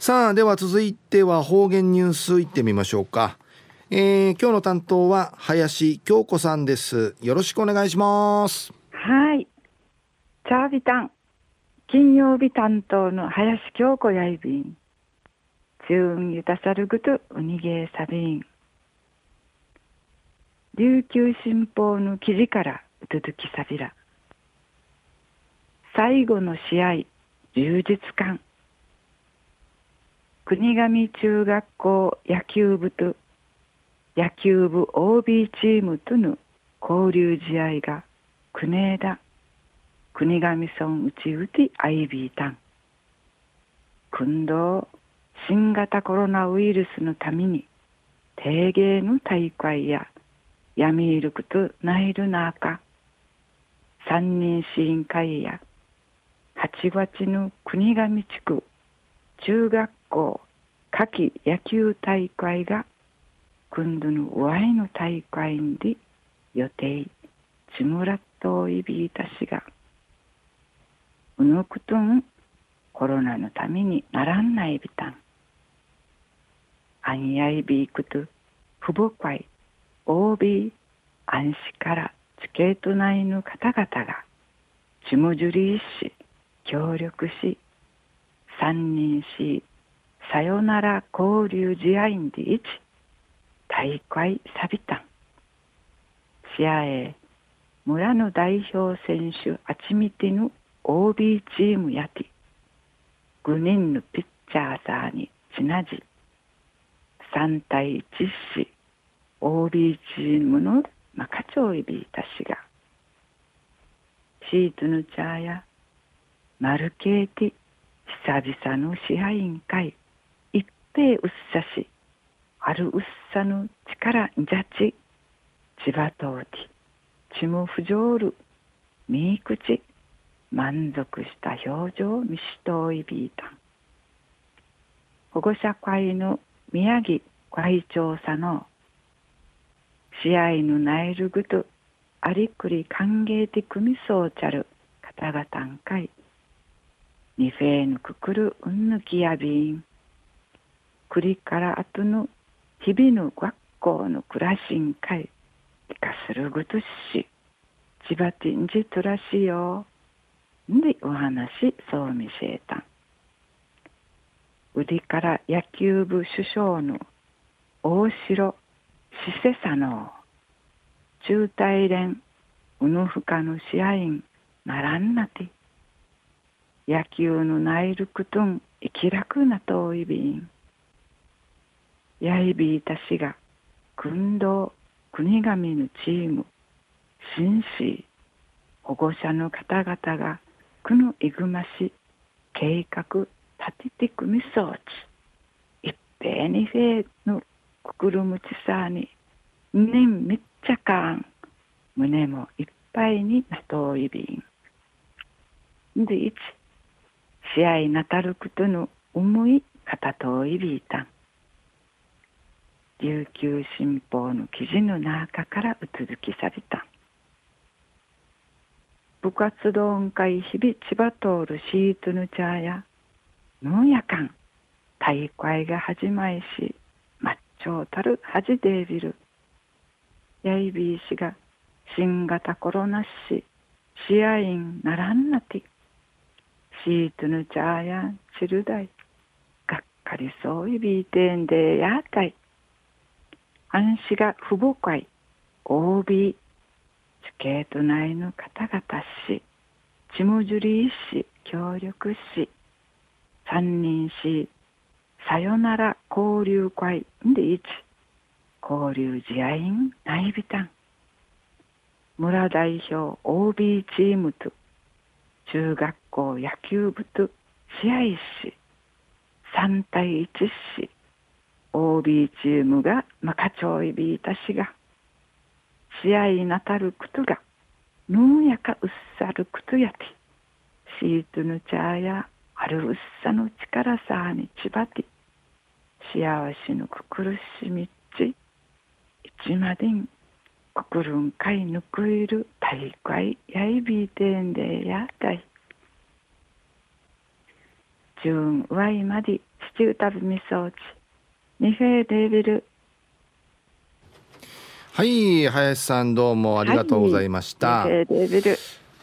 さあでは続いては方言ニュースいってみましょうか、えー、今日の担当は林京子さんです。よろしくお願いします。はいチャービタン金曜日担当の林京子やいびん。チューンゆたさるぐとうにげーさびん琉球新報の記事からうつづきさびら最後の試合充実感国頭中学校野球部と野球部 OB チームとの交流試合が国枝国頭村うちうちアイビータン。訓導新型コロナウイルスのために定芸の大会や闇いるくとないるなか三人市委員会や八月の国頭地区中学校夏季野球大会が今度のワイの大会で予定ちむらっといびいたしがうぬくとんコロナのためにならんないびたん。あんやいびいくとふぼかいおび安心からチケット内の方々がちむじゅりし協力し三人しさよなら交流試合に一大会サビタン試合へ村の代表選手あちみてぬ OB チームやて。5人のピッチャーさーにちなじ。3対1し OB チームのまかちょいびいたしが。シートのチャーやマルケーティ久々の支配員会。てうっさし、あるうっさぬ力んじゃち、千葉とうて、ちむふじょうる、みいくち、満足した表情みしといびいたん。保護者会の宮城会長さの、試合のナイルグと、ありくり歓迎的みそうちゃる方々んかい、にフェーぬくくるうんぬきやびん。栗から後の日々の学校の暮らしんかい生かするぐとし千葉ティンジトラシよでお話そう見せた。ん売りから野球部首相の大城施設さの中大連うぬふかの試合員ならんなて。野球の内陸とん生き楽なといびんやいびいたしが、訓導、国神のチーム、紳士、保護者の方々が、くのいぐまし、計画、立ててくみそうち、いっぺいにへのくくるむちさに、ねんめっちゃかん、胸もいっぱいになといびん。で、いち、試合なたることの思い、方といびいたん。琉球新報の記事の中からうつづきされた。部活動会日々千葉通るシートヌチャーや農やかん大会が始まいし抹茶たる恥デービルやいびいしが新型コロナし試合員ならんなて。シートヌチャーやチルダイがっかりそういびいてんでやたい安心が父母会。OB スケー。ト内の方々し。ちむじゅりし。協力し。三人し。さよなら交流会。で一交流試合員内ビタン村代表。OB チームと。中学校野球部と。試合し。3対1し。OB チームが、まあ、課長いびいたしが、試合なたることが、ぬんやかうっさることやて、シートのチャーや、あるうっさの力さにちばて、幸せのくくるしみっち、いちまでん、くくるんかいぬくいる大会やいびいてんでやたい。じゅんわいまで七歌びみ装置。ミフェデービル。はい林さんどうもありがとうございました、ミフェデービル